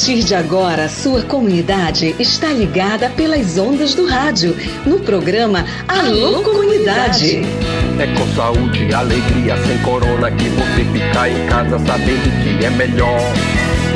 partir de agora, sua comunidade está ligada pelas ondas do rádio, no programa Alô Comunidade. É com saúde e alegria, sem corona, que você fica em casa sabendo que é melhor.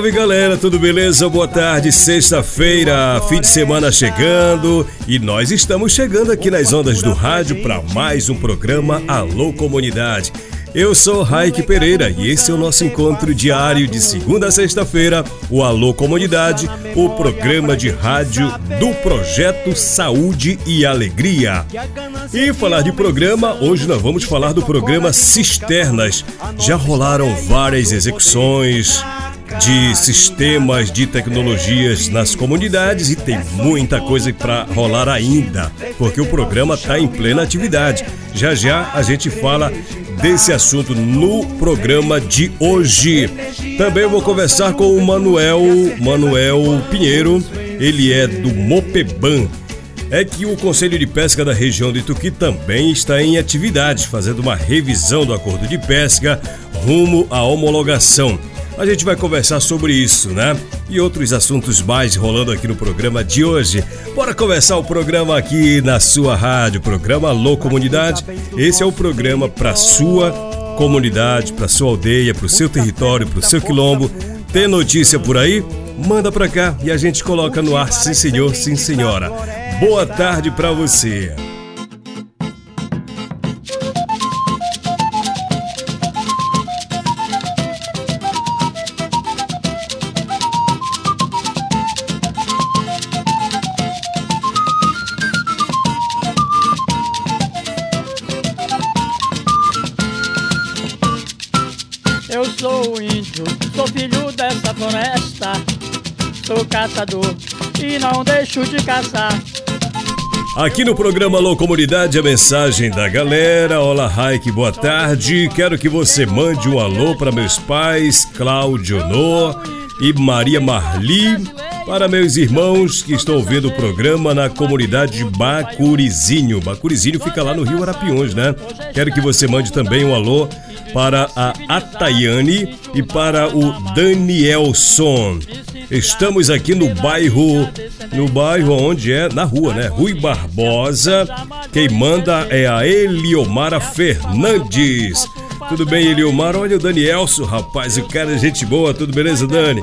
Salve galera, tudo beleza? Boa tarde, sexta-feira, fim de semana chegando e nós estamos chegando aqui nas ondas do rádio para mais um programa Alô Comunidade. Eu sou Raik Pereira e esse é o nosso encontro diário de segunda a sexta-feira, o Alô Comunidade, o programa de rádio do projeto Saúde e Alegria. E falar de programa, hoje nós vamos falar do programa Cisternas. Já rolaram várias execuções, de sistemas de tecnologias nas comunidades e tem muita coisa para rolar ainda, porque o programa está em plena atividade. Já já a gente fala desse assunto no programa de hoje. Também vou conversar com o Manuel, Manuel Pinheiro, ele é do Mopeban. É que o Conselho de Pesca da região de Tuqui também está em atividade, fazendo uma revisão do acordo de pesca rumo à homologação. A gente vai conversar sobre isso, né? E outros assuntos mais rolando aqui no programa de hoje. Bora conversar o programa aqui na sua rádio, programa Alô Comunidade. Esse é o programa para sua comunidade, para sua aldeia, para o seu território, para o seu quilombo. Tem notícia por aí? Manda para cá e a gente coloca no ar, sim senhor, sim senhora. Boa tarde para você. Sou caçador e não deixo de caçar. Aqui no programa Alô Comunidade, a mensagem da galera. Olá, Raik, boa tarde. Quero que você mande um alô para meus pais, Cláudio Nô e Maria Marli, para meus irmãos que estão ouvindo o programa na comunidade Bacurizinho. Bacurizinho fica lá no Rio Arapiões, né? Quero que você mande também um alô para a Atayane e para o Danielson. Estamos aqui no bairro, no bairro onde é, na rua, né? Rui Barbosa. Quem manda é a Eliomara Fernandes. Tudo bem, Eliomar? Olha o Danielson, rapaz, o cara é gente boa, tudo beleza, Dani?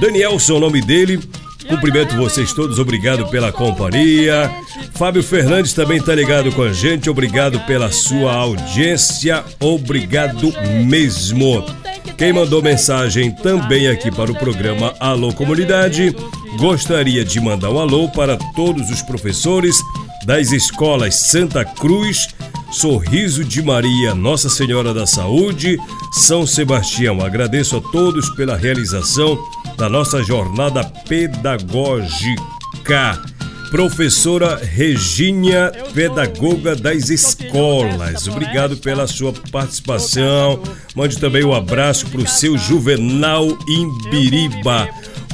Danielson, o nome dele. Cumprimento vocês todos, obrigado pela companhia. Fábio Fernandes também está ligado com a gente, obrigado pela sua audiência, obrigado mesmo. Quem mandou mensagem também aqui para o programa Alô Comunidade, gostaria de mandar um alô para todos os professores das escolas Santa Cruz, Sorriso de Maria, Nossa Senhora da Saúde, São Sebastião. Agradeço a todos pela realização da nossa jornada pedagógica professora Regínia, pedagoga das escolas. Obrigado pela sua participação. Mande também um abraço para o seu Juvenal Imbiriba.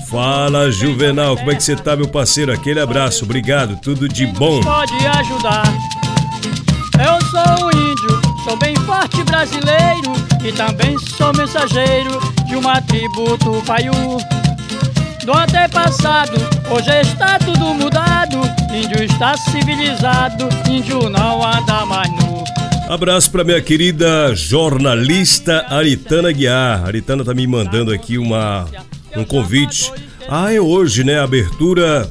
Fala, Juvenal, como é que você tá, meu parceiro? Aquele abraço, obrigado, tudo de bom. Pode ajudar. Eu sou um índio, sou bem forte brasileiro e também sou mensageiro de uma tribo Tupaiú do antepassado. Hoje está tudo mudado, índio está civilizado, índio não anda mais nu. Abraço para minha querida jornalista Aritana Guiar. Aritana tá me mandando aqui uma um convite. Ah, é hoje, né? A abertura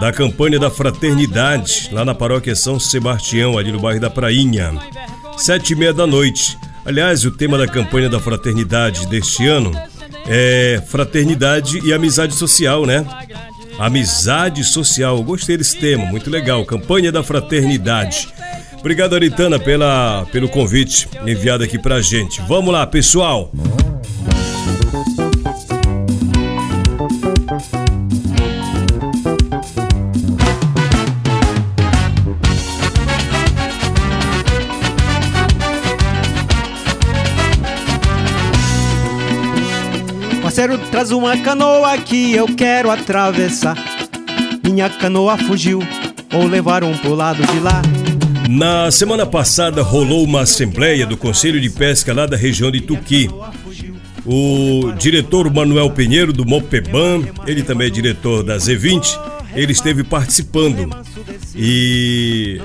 da campanha da fraternidade lá na paróquia São Sebastião, ali no bairro da Prainha. sete e meia da noite. Aliás, o tema da campanha da fraternidade deste ano é fraternidade e amizade social, né? Amizade social. Gostei desse tema, muito legal. Campanha da fraternidade. Obrigado, Aritana, pela, pelo convite enviado aqui pra gente. Vamos lá, pessoal. Parceiro, traz uma canoa que eu quero atravessar. Minha canoa fugiu, ou levaram pro lado de lá. Na semana passada rolou uma assembleia do Conselho de Pesca lá da região de Tuqui. O diretor Manuel Pinheiro do Mopeban, ele também é diretor da Z20, ele esteve participando. E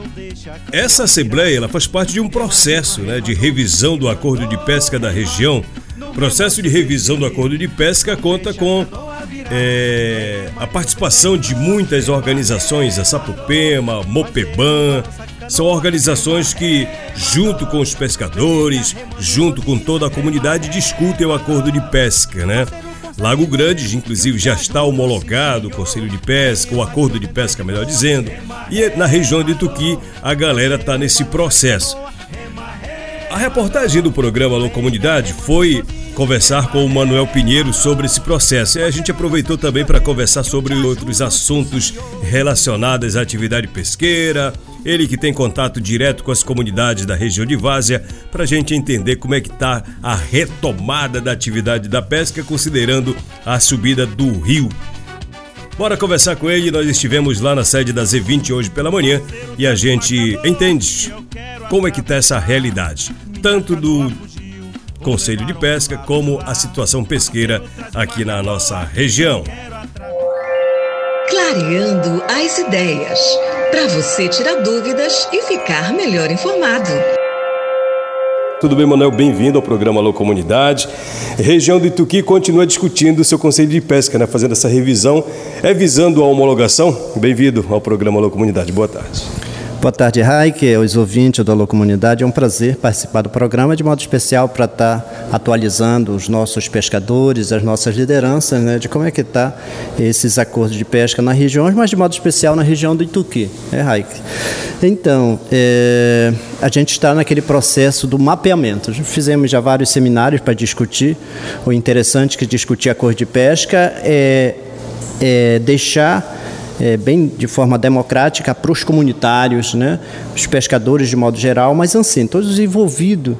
essa assembleia ela faz parte de um processo né, de revisão do acordo de pesca da região processo de revisão do acordo de pesca conta com é, a participação de muitas organizações, a Sapupema, Mopeban, são organizações que, junto com os pescadores, junto com toda a comunidade, discutem o acordo de pesca, né? Lago Grande, inclusive, já está homologado o Conselho de Pesca, o Acordo de Pesca, melhor dizendo, e na região de Tuqui a galera está nesse processo. A reportagem do programa Alô Comunidade foi conversar com o Manuel Pinheiro sobre esse processo. E a gente aproveitou também para conversar sobre outros assuntos relacionados à atividade pesqueira. Ele que tem contato direto com as comunidades da região de Várzea, para a gente entender como é que está a retomada da atividade da pesca, considerando a subida do rio. Bora conversar com ele. Nós estivemos lá na sede da Z20 hoje pela manhã e a gente entende como é que está essa realidade, tanto do Conselho de Pesca, como a situação pesqueira aqui na nossa região. Clareando as ideias, para você tirar dúvidas e ficar melhor informado. Tudo bem, Manuel? Bem-vindo ao programa Alô Comunidade. Região do Ituqui continua discutindo o seu Conselho de Pesca, né? fazendo essa revisão. É visando a homologação? Bem-vindo ao programa Alô Comunidade. Boa tarde. Boa tarde, Raik, os ouvintes da Alô Comunidade. É um prazer participar do programa, de modo especial para estar atualizando os nossos pescadores, as nossas lideranças, né, de como é que está esses acordos de pesca nas regiões, mas de modo especial na região do Ituqui, é, Raik. Então, é, a gente está naquele processo do mapeamento. Fizemos já vários seminários para discutir. O interessante é que discutir acordo de pesca é, é deixar é, bem de forma democrática para os comunitários, né, os pescadores de modo geral, mas assim, todos envolvidos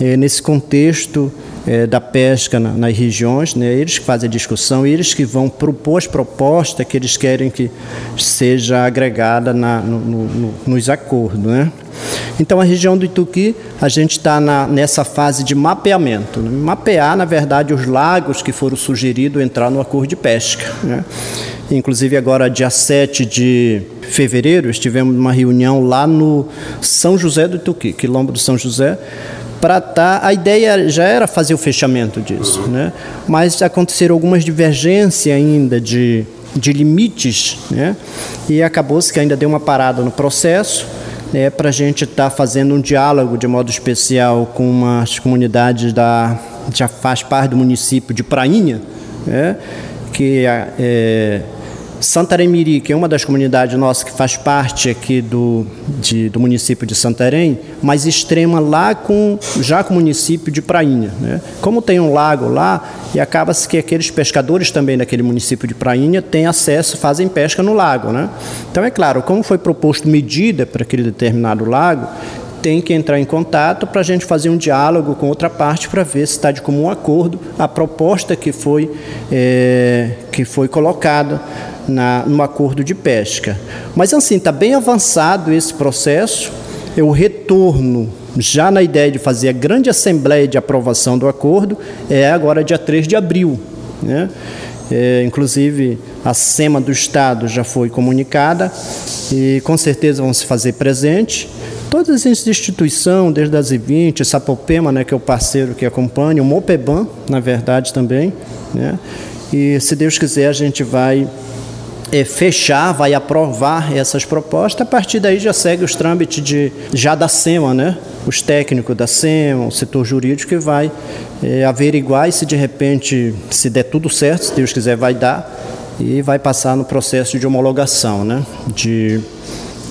é, nesse contexto é, da pesca na, nas regiões, né, eles que fazem a discussão, eles que vão propor as propostas que eles querem que seja agregada na, no, no, nos acordos. Né. Então, a região do Ituqui, a gente está nessa fase de mapeamento. Né? Mapear, na verdade, os lagos que foram sugeridos entrar no acordo de pesca. Né? Inclusive, agora, dia 7 de fevereiro, estivemos numa reunião lá no São José do Ituqui, quilombo do São José, para estar. Tá, a ideia já era fazer o fechamento disso, né? mas aconteceram algumas divergências ainda de, de limites, né? e acabou-se que ainda deu uma parada no processo. Né, para a gente estar tá fazendo um diálogo de modo especial com umas comunidades da já faz parte do município de Prainha, né, que é, Santarém-Miri, que é uma das comunidades nossas que faz parte aqui do, de, do município de Santarém, mas extrema lá com já com o município de Prainha. Né? Como tem um lago lá, e acaba-se que aqueles pescadores também daquele município de Prainha têm acesso, fazem pesca no lago. Né? Então, é claro, como foi proposto medida para aquele determinado lago, tem que entrar em contato para a gente fazer um diálogo com outra parte para ver se está de comum acordo a proposta que foi, é, que foi colocada na, no acordo de pesca. Mas assim, está bem avançado esse processo, é o retorno já na ideia de fazer a grande assembleia de aprovação do acordo é agora dia 3 de abril. Né? É, inclusive, a SEMA do Estado já foi comunicada e com certeza vão se fazer presente todas as instituições, desde as I20, Sapopema, né, que é o parceiro que acompanha, o Mopeban, na verdade, também. Né? E, se Deus quiser, a gente vai é, fechar, vai aprovar essas propostas. A partir daí já segue os trâmites de, já da SEMA, né? os técnicos da SEMA, o setor jurídico, que vai é, averiguar e se de repente, se der tudo certo, se Deus quiser, vai dar, e vai passar no processo de homologação, né? de,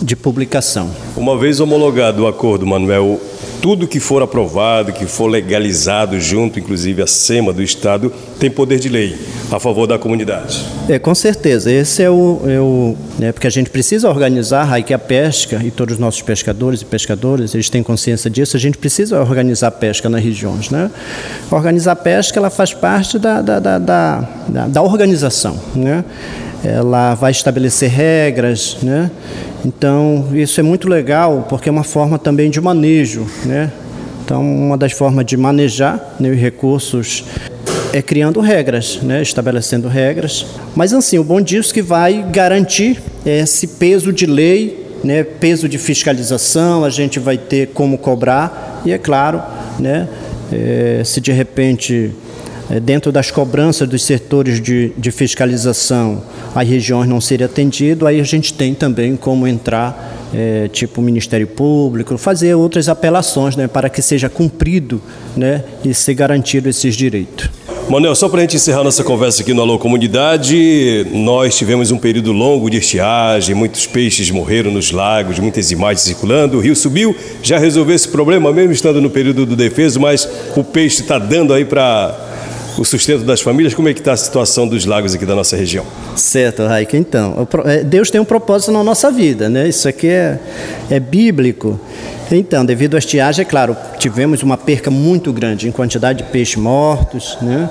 de publicação. Uma vez homologado o acordo, Manuel, tudo que for aprovado, que for legalizado junto, inclusive a SEMA do Estado, tem poder de lei a favor da comunidade. É, com certeza. Esse é o. É o né, porque a gente precisa organizar aí que a pesca e todos os nossos pescadores e pescadoras, eles têm consciência disso, a gente precisa organizar a pesca nas regiões. Né? Organizar a pesca ela faz parte da, da, da, da, da organização. Né? Ela vai estabelecer regras, né? Então, isso é muito legal, porque é uma forma também de manejo, né? Então, uma das formas de manejar né, os recursos é criando regras, né, estabelecendo regras. Mas assim, o bom disso é que vai garantir esse peso de lei, né, peso de fiscalização, a gente vai ter como cobrar e é claro, né, é, se de repente dentro das cobranças dos setores de, de fiscalização as regiões não serem atendidas, aí a gente tem também como entrar é, tipo Ministério Público, fazer outras apelações né, para que seja cumprido né, e ser garantido esses direitos. Manuel, só para a gente encerrar nossa conversa aqui no Alô Comunidade, nós tivemos um período longo de estiagem, muitos peixes morreram nos lagos, muitas imagens circulando, o rio subiu, já resolveu esse problema, mesmo estando no período do defeso, mas o peixe está dando aí para o sustento das famílias. Como é que está a situação dos lagos aqui da nossa região? Certo, Raik. Então, é, Deus tem um propósito na nossa vida, né? Isso aqui é, é bíblico. Então, devido à estiagem, é claro, tivemos uma perca muito grande em quantidade de peixes mortos, né?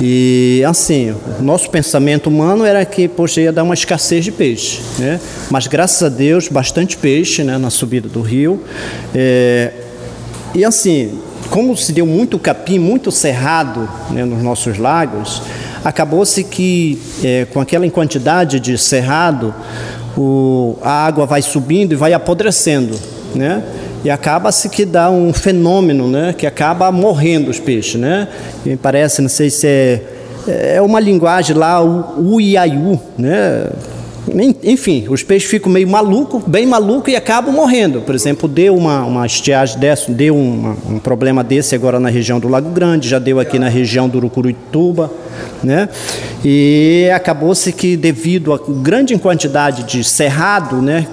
E assim, o nosso pensamento humano era que, poxa, ia dar uma escassez de peixe, né? Mas graças a Deus, bastante peixe, né, na subida do rio. É... E assim, como se deu muito capim, muito cerrado né, nos nossos lagos, acabou-se que é, com aquela quantidade de cerrado, o, a água vai subindo e vai apodrecendo, né? E acaba-se que dá um fenômeno, né? Que acaba morrendo os peixes, né? Me parece, não sei se é é uma linguagem lá, o uiaiu, né? Enfim, os peixes ficam meio maluco, bem maluco e acabam morrendo. Por exemplo, deu uma, uma estiagem dessa, deu uma, um problema desse agora na região do Lago Grande, já deu aqui na região do Urucurituba, né? E acabou-se que devido a grande quantidade de cerrado, né,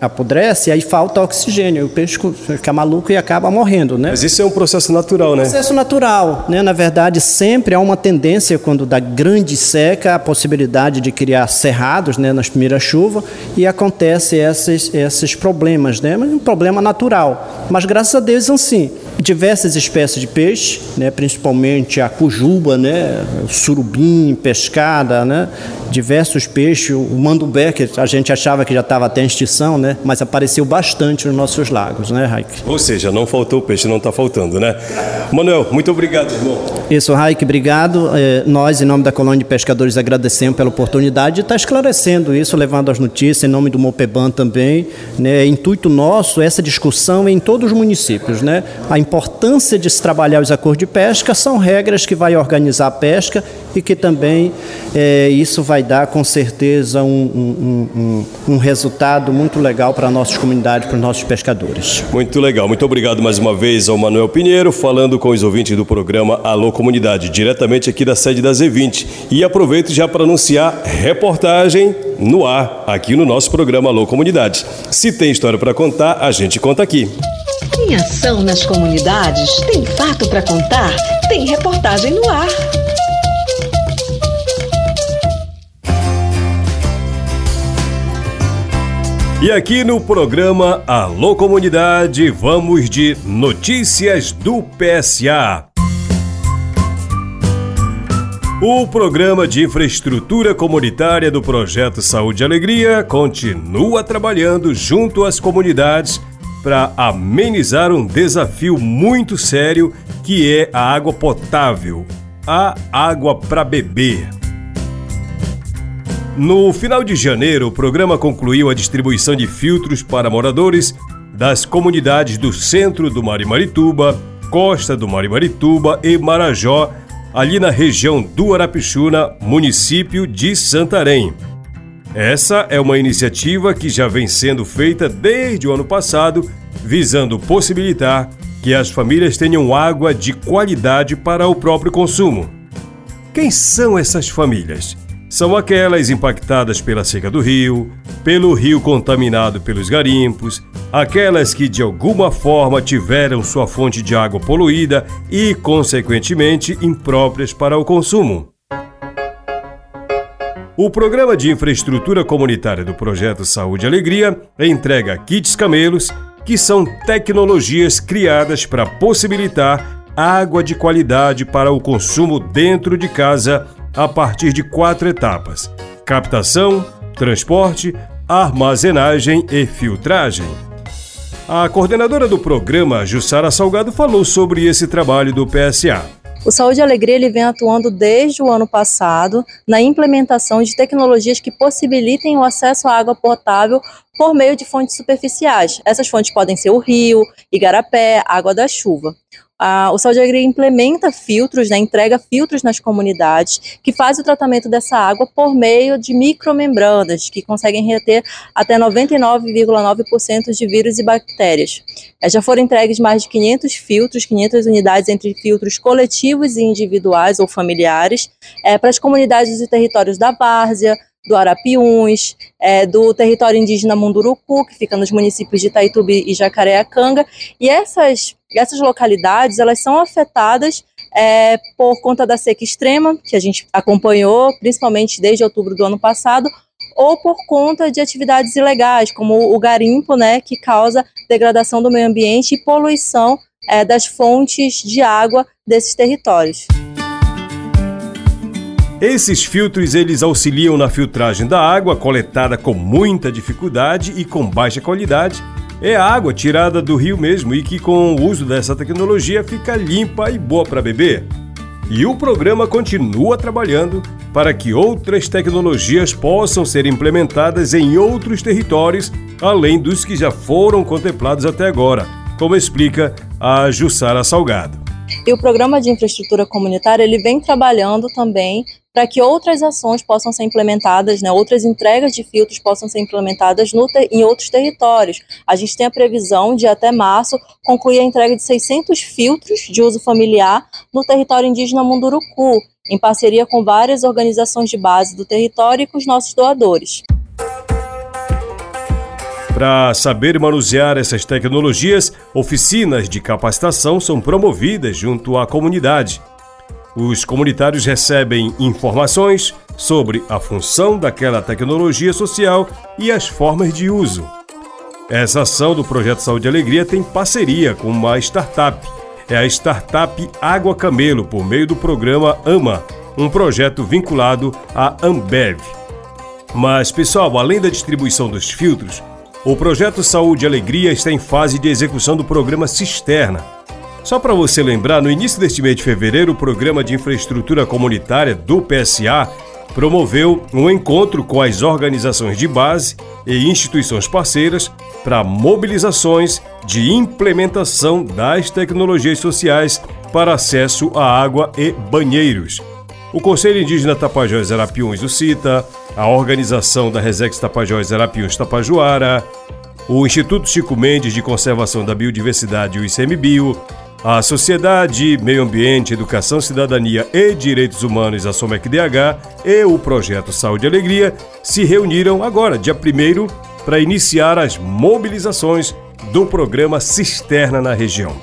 apodrece, aí falta oxigênio, o peixe fica maluco e acaba morrendo, né? Mas isso é um processo natural, né? Processo natural, né? Na verdade, sempre há uma tendência quando dá grande seca, a possibilidade de criar cerrados, né, nas primeiras chuvas e acontece esses esses problemas, né? Mas é um problema natural. Mas graças a Deus, assim, diversas espécies de peixe, né, principalmente a cujuba, né, surubim, pescada, né, diversos peixes, o mandubé, que a gente achava que já estava até em extinção, né, mas apareceu bastante nos nossos lagos, né, Raik? Ou seja, não faltou peixe, não está faltando, né? Manuel, muito obrigado, irmão. Isso, Raik, obrigado. É, nós, em nome da Colônia de Pescadores, agradecemos pela oportunidade de estar esclarecendo isso, levando as notícias, em nome do Mopeban também, né, intuito nosso, essa discussão em todos os municípios, né, a importância de se trabalhar os acordos de pesca são regras que vai organizar a pesca e que também é, isso vai dar com certeza um, um, um, um resultado muito legal para a nossa comunidade, para os nossos pescadores. Muito legal, muito obrigado mais uma vez ao Manuel Pinheiro, falando com os ouvintes do programa Alô Comunidade, diretamente aqui da sede da Z20. E aproveito já para anunciar reportagem no ar, aqui no nosso programa Alô Comunidade. Se tem história para contar, a gente conta aqui. Ação nas comunidades? Tem fato para contar? Tem reportagem no ar. E aqui no programa Alô Comunidade, vamos de notícias do PSA. O programa de infraestrutura comunitária do projeto Saúde e Alegria continua trabalhando junto às comunidades para amenizar um desafio muito sério que é a água potável, a água para beber. No final de janeiro, o programa concluiu a distribuição de filtros para moradores das comunidades do centro do Marimarituba, costa do Marimarituba e Marajó, ali na região do Arapixuna, município de Santarém. Essa é uma iniciativa que já vem sendo feita desde o ano passado visando possibilitar que as famílias tenham água de qualidade para o próprio consumo. Quem são essas famílias? São aquelas impactadas pela seca do rio, pelo rio contaminado pelos garimpos, aquelas que de alguma forma tiveram sua fonte de água poluída e, consequentemente, impróprias para o consumo. O Programa de Infraestrutura Comunitária do Projeto Saúde e Alegria entrega kits camelos que são tecnologias criadas para possibilitar água de qualidade para o consumo dentro de casa a partir de quatro etapas: captação, transporte, armazenagem e filtragem. A coordenadora do programa, Jussara Salgado, falou sobre esse trabalho do PSA. O Saúde e Alegria ele vem atuando desde o ano passado na implementação de tecnologias que possibilitem o acesso à água potável por meio de fontes superficiais. Essas fontes podem ser o rio, igarapé, água da chuva. O Saúde Agrícola implementa filtros, né, entrega filtros nas comunidades, que faz o tratamento dessa água por meio de micromembranas, que conseguem reter até 99,9% de vírus e bactérias. É, já foram entregues mais de 500 filtros, 500 unidades entre filtros coletivos e individuais ou familiares, é, para as comunidades e territórios da Várzea, do Arapiuns, é, do território indígena Munduruku, que fica nos municípios de Itaitubi e Jacareacanga, e essas, essas localidades, elas são afetadas é, por conta da seca extrema, que a gente acompanhou, principalmente desde outubro do ano passado, ou por conta de atividades ilegais, como o garimpo, né, que causa degradação do meio ambiente e poluição é, das fontes de água desses territórios. Esses filtros eles auxiliam na filtragem da água coletada com muita dificuldade e com baixa qualidade. É água tirada do rio mesmo e que com o uso dessa tecnologia fica limpa e boa para beber. E o programa continua trabalhando para que outras tecnologias possam ser implementadas em outros territórios, além dos que já foram contemplados até agora, como explica a Jussara Salgado. E o programa de infraestrutura comunitária ele vem trabalhando também para que outras ações possam ser implementadas, né, outras entregas de filtros possam ser implementadas no, em outros territórios. A gente tem a previsão de até março concluir a entrega de 600 filtros de uso familiar no território indígena Munduruku, em parceria com várias organizações de base do território e com os nossos doadores. Para saber manusear essas tecnologias, oficinas de capacitação são promovidas junto à comunidade. Os comunitários recebem informações sobre a função daquela tecnologia social e as formas de uso. Essa ação do Projeto Saúde e Alegria tem parceria com uma startup. É a startup Água Camelo, por meio do programa AMA, um projeto vinculado à Ambev. Mas, pessoal, além da distribuição dos filtros, o projeto Saúde e Alegria está em fase de execução do programa Cisterna. Só para você lembrar, no início deste mês de fevereiro, o Programa de Infraestrutura Comunitária do PSA promoveu um encontro com as organizações de base e instituições parceiras para mobilizações de implementação das tecnologias sociais para acesso à água e banheiros. O Conselho Indígena Tapajós Arapiuns do CITA, a Organização da Resex Tapajós Arapiuns Tapajuara, o Instituto Chico Mendes de Conservação da Biodiversidade, o ICMBio, a Sociedade Meio Ambiente, Educação, Cidadania e Direitos Humanos, a SOMEC-DH, e o Projeto Saúde e Alegria se reuniram agora, dia 1 para iniciar as mobilizações do programa Cisterna na região.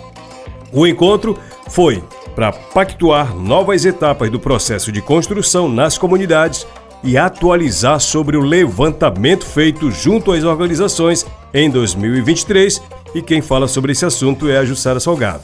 O encontro foi para pactuar novas etapas do processo de construção nas comunidades e atualizar sobre o levantamento feito junto às organizações em 2023. E quem fala sobre esse assunto é a Jussara Salgado.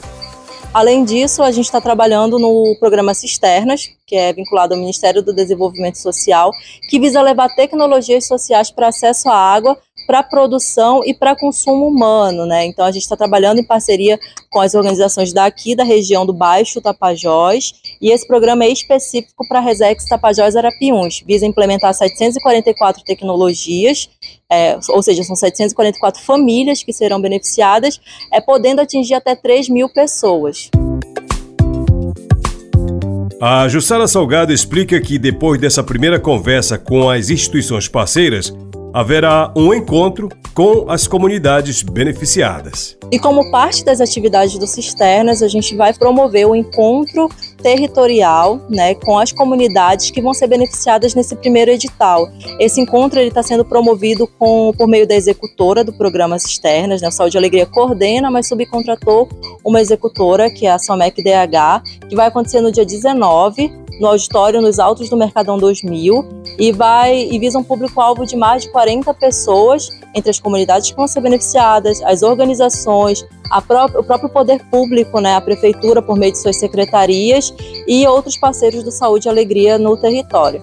Além disso, a gente está trabalhando no programa Cisternas, que é vinculado ao Ministério do Desenvolvimento Social, que visa levar tecnologias sociais para acesso à água para produção e para consumo humano, né? Então a gente está trabalhando em parceria com as organizações daqui da região do Baixo Tapajós e esse programa é específico para Resex Tapajós Arapiuns, visa implementar 744 tecnologias, é, ou seja, são 744 famílias que serão beneficiadas, é podendo atingir até 3 mil pessoas. A Jussara Salgado explica que depois dessa primeira conversa com as instituições parceiras, haverá um encontro com as comunidades beneficiadas. E como parte das atividades do Cisternas, a gente vai promover o encontro territorial né, com as comunidades que vão ser beneficiadas nesse primeiro edital. Esse encontro está sendo promovido com, por meio da executora do programa Cisternas, né, Saúde e Alegria coordena, mas subcontratou uma executora, que é a SOMEC DH, que vai acontecer no dia 19 no auditório nos Altos do Mercadão 2000 e vai e visa um público-alvo de mais de 40 pessoas entre as comunidades que vão ser beneficiadas, as organizações, pró o próprio poder público, né, a prefeitura por meio de suas secretarias e outros parceiros do Saúde e Alegria no território.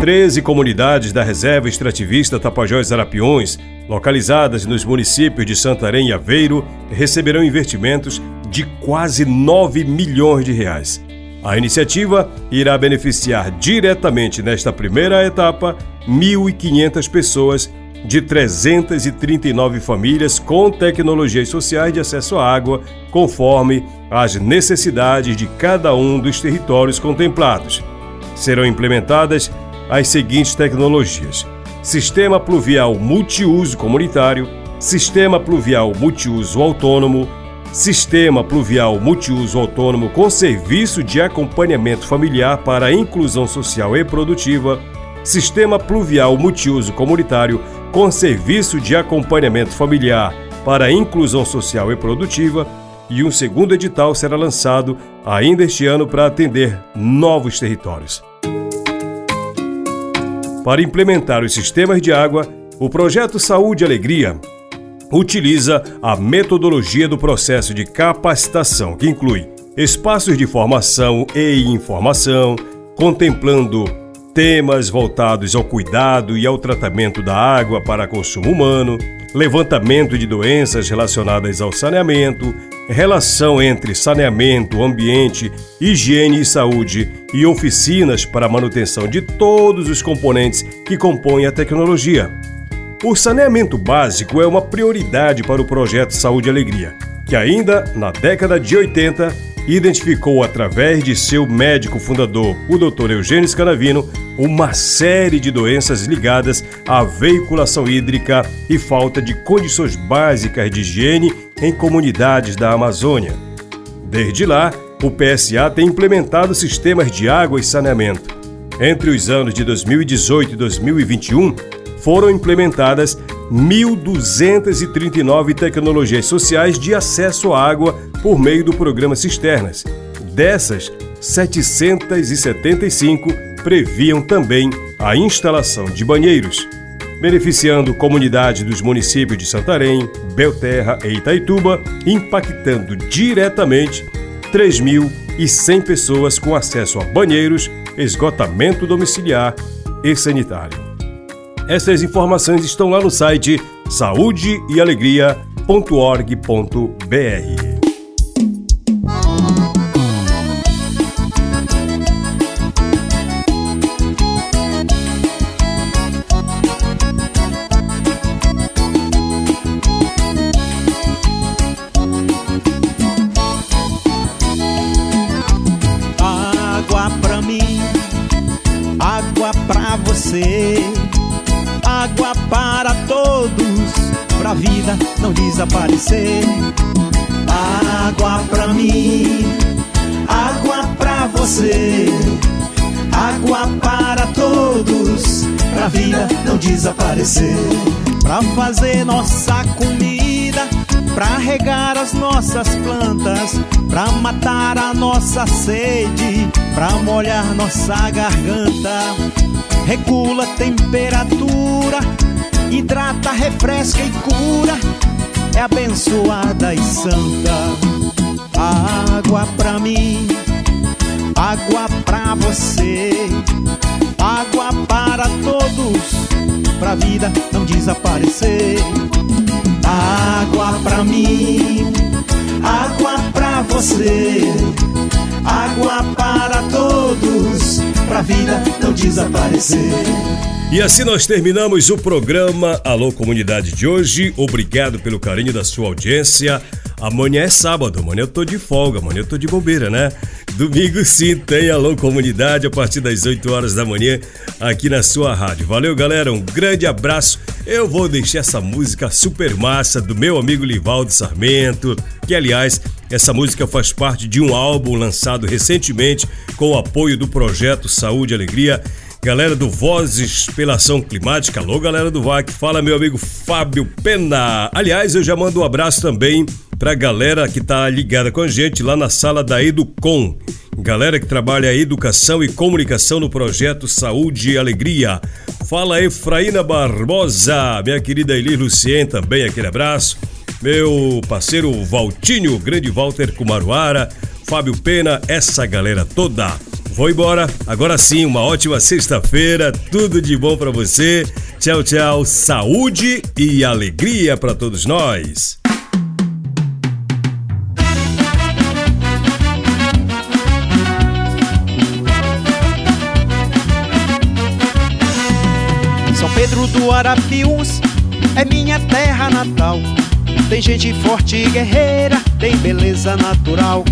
13 comunidades da Reserva Extrativista Tapajós Arapiões, localizadas nos municípios de Santarém e Aveiro, receberão investimentos de quase 9 milhões de reais. A iniciativa irá beneficiar diretamente nesta primeira etapa 1.500 pessoas de 339 famílias com tecnologias sociais de acesso à água, conforme as necessidades de cada um dos territórios contemplados. Serão implementadas as seguintes tecnologias: Sistema pluvial multiuso comunitário, Sistema pluvial multiuso autônomo, Sistema Pluvial Multiuso Autônomo com serviço de acompanhamento familiar para inclusão social e produtiva, Sistema Pluvial Multiuso Comunitário com serviço de acompanhamento familiar para inclusão social e produtiva, e um segundo edital será lançado ainda este ano para atender novos territórios. Para implementar os sistemas de água, o projeto Saúde e Alegria utiliza a metodologia do processo de capacitação, que inclui espaços de formação e informação, contemplando temas voltados ao cuidado e ao tratamento da água para consumo humano, levantamento de doenças relacionadas ao saneamento, relação entre saneamento, ambiente, higiene e saúde e oficinas para manutenção de todos os componentes que compõem a tecnologia. O saneamento básico é uma prioridade para o projeto Saúde e Alegria, que ainda na década de 80 identificou através de seu médico fundador, o Dr. Eugênio Scanavino, uma série de doenças ligadas à veiculação hídrica e falta de condições básicas de higiene em comunidades da Amazônia. Desde lá, o PSA tem implementado sistemas de água e saneamento. Entre os anos de 2018 e 2021, foram implementadas 1.239 tecnologias sociais de acesso à água por meio do programa Cisternas. Dessas, 775 previam também a instalação de banheiros, beneficiando comunidades dos municípios de Santarém, Belterra e Itaituba, impactando diretamente 3.100 pessoas com acesso a banheiros, esgotamento domiciliar e sanitário. Essas informações estão lá no site saudeealegria.org.br. desaparecer. Água pra mim, água pra você, água para todos, pra vida não desaparecer. Pra fazer nossa comida, pra regar as nossas plantas, pra matar a nossa sede, pra molhar nossa garganta. Regula a temperatura, hidrata, refresca e cura é abençoada e santa. Água pra mim, água pra você, água para todos, pra vida não desaparecer. Água pra mim, água pra você, água para todos, pra vida não desaparecer. E assim nós terminamos o programa Alô Comunidade de hoje. Obrigado pelo carinho da sua audiência. Amanhã é sábado, amanhã eu tô de folga, amanhã eu tô de bobeira, né? Domingo sim tem Alô Comunidade a partir das 8 horas da manhã aqui na sua rádio. Valeu, galera, um grande abraço. Eu vou deixar essa música super massa do meu amigo Livaldo Sarmento, que aliás, essa música faz parte de um álbum lançado recentemente com o apoio do projeto Saúde e Alegria galera do Vozes pela Ação Climática. Alô, galera do VAC. Fala, meu amigo Fábio Pena. Aliás, eu já mando um abraço também pra galera que tá ligada com a gente lá na sala da Educom. Galera que trabalha a educação e comunicação no projeto Saúde e Alegria. Fala Efraína Barbosa, minha querida Elir Lucien também, aquele abraço. Meu parceiro Valtinho, grande Walter Kumaruara, Fábio Pena, essa galera toda. Vou embora. Agora sim, uma ótima sexta-feira. Tudo de bom para você. Tchau, tchau. Saúde e alegria para todos nós. São Pedro do Arapiuns é minha terra natal. Tem gente forte e guerreira, tem beleza natural.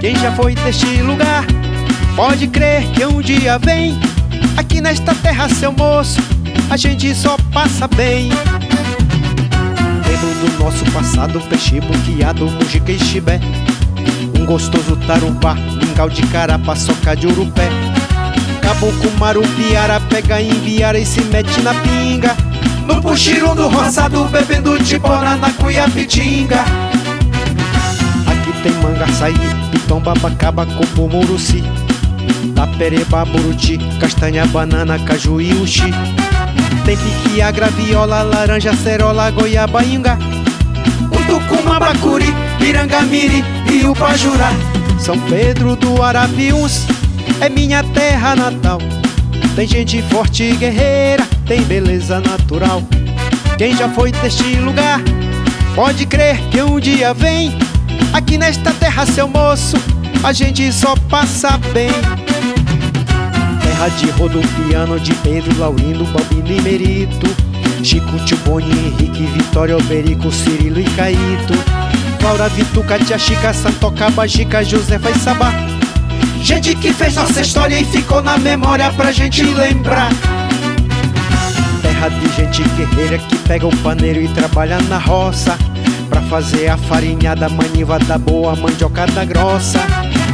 Quem já foi deste lugar Pode crer que um dia vem Aqui nesta terra, seu moço A gente só passa bem. Lembro do nosso passado Peixe buqueado, mujica e chibé Um gostoso tarubá Mingau de cara, paçoca de urupé. Caboclo, marupiara Pega, enviara e se mete na pinga. No puxirum do roçado Bebendo de bora na cuiapitinga Aqui tem manga, açaí, pitão, babacaba, coco, muruci Tapereba, buruti, castanha, banana, caju e uxi. Tem piquia, graviola, laranja, cerola, goiaba, inga. Utucuma, bacuri, pirangamiri e o pajurá São Pedro do Arapiuns é minha terra natal. Tem gente forte e guerreira, tem beleza natural. Quem já foi deste lugar, pode crer que um dia vem. Aqui nesta terra, seu moço, a gente só passa bem Terra de rodopiano de Pedro, Laurindo, Balbino e Merito Chico, Tibone, Henrique, Vitória, Alberico, Cirilo e Caíto Laura, Vituca, Tia Chica, Santoca, Bajica, Josefa e Sabá. Gente que fez nossa história e ficou na memória pra gente lembrar. Terra de gente guerreira que pega o paneiro e trabalha na roça Pra fazer a farinhada, maniva da boa, mandioca da grossa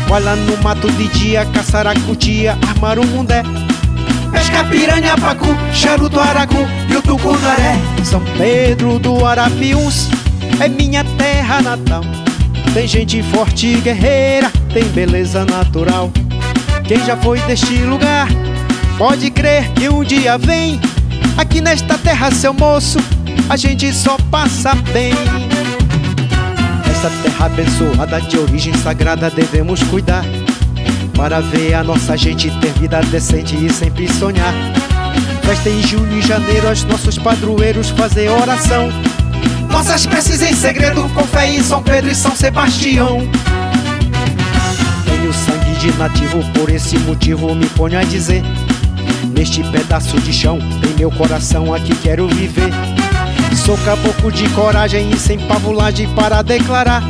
Vai lá no mato de dia, caçar a cutia, armar o mundé Pesca piranha, pacu, charuto, aracu e o tucunaré São Pedro do Arapiuns é minha terra natal. Tem gente forte e guerreira, tem beleza natural. Quem já foi deste lugar, pode crer que um dia vem. Aqui nesta terra, seu moço, a gente só passa bem essa terra abençoada de origem sagrada devemos cuidar. Para ver a nossa gente ter vida decente e sempre sonhar. Festa em junho e janeiro aos nossos padroeiros fazer oração. Nossas preces em segredo com fé em São Pedro e São Sebastião. Tenho sangue de nativo, por esse motivo me ponho a dizer. Neste pedaço de chão, em meu coração aqui quero viver Sou caboclo de coragem e sem pavulagem para declarar.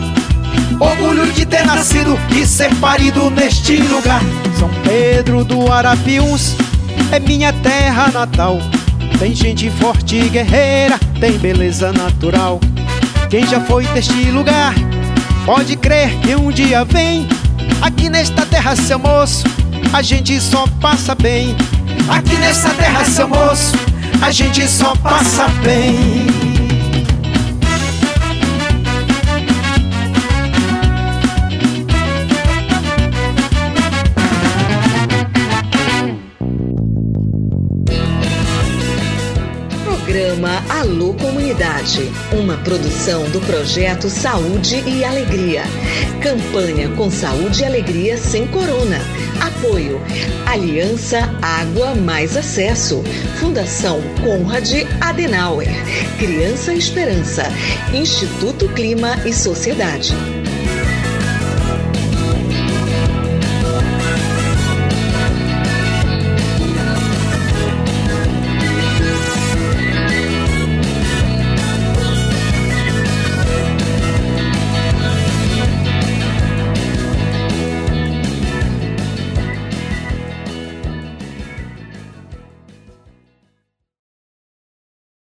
Orgulho de ter nascido e ser parido neste lugar. São Pedro do Arapiuns é minha terra natal. Tem gente forte e guerreira, tem beleza natural. Quem já foi deste lugar, pode crer que um dia vem. Aqui nesta terra, seu moço, a gente só passa bem. Aqui nesta terra, seu moço, a gente só passa bem. Programa Alô Comunidade, uma produção do projeto Saúde e Alegria. Campanha com Saúde e Alegria sem Corona. Apoio Aliança Água Mais Acesso. Fundação Conrad Adenauer. Criança Esperança. Instituto Clima e Sociedade.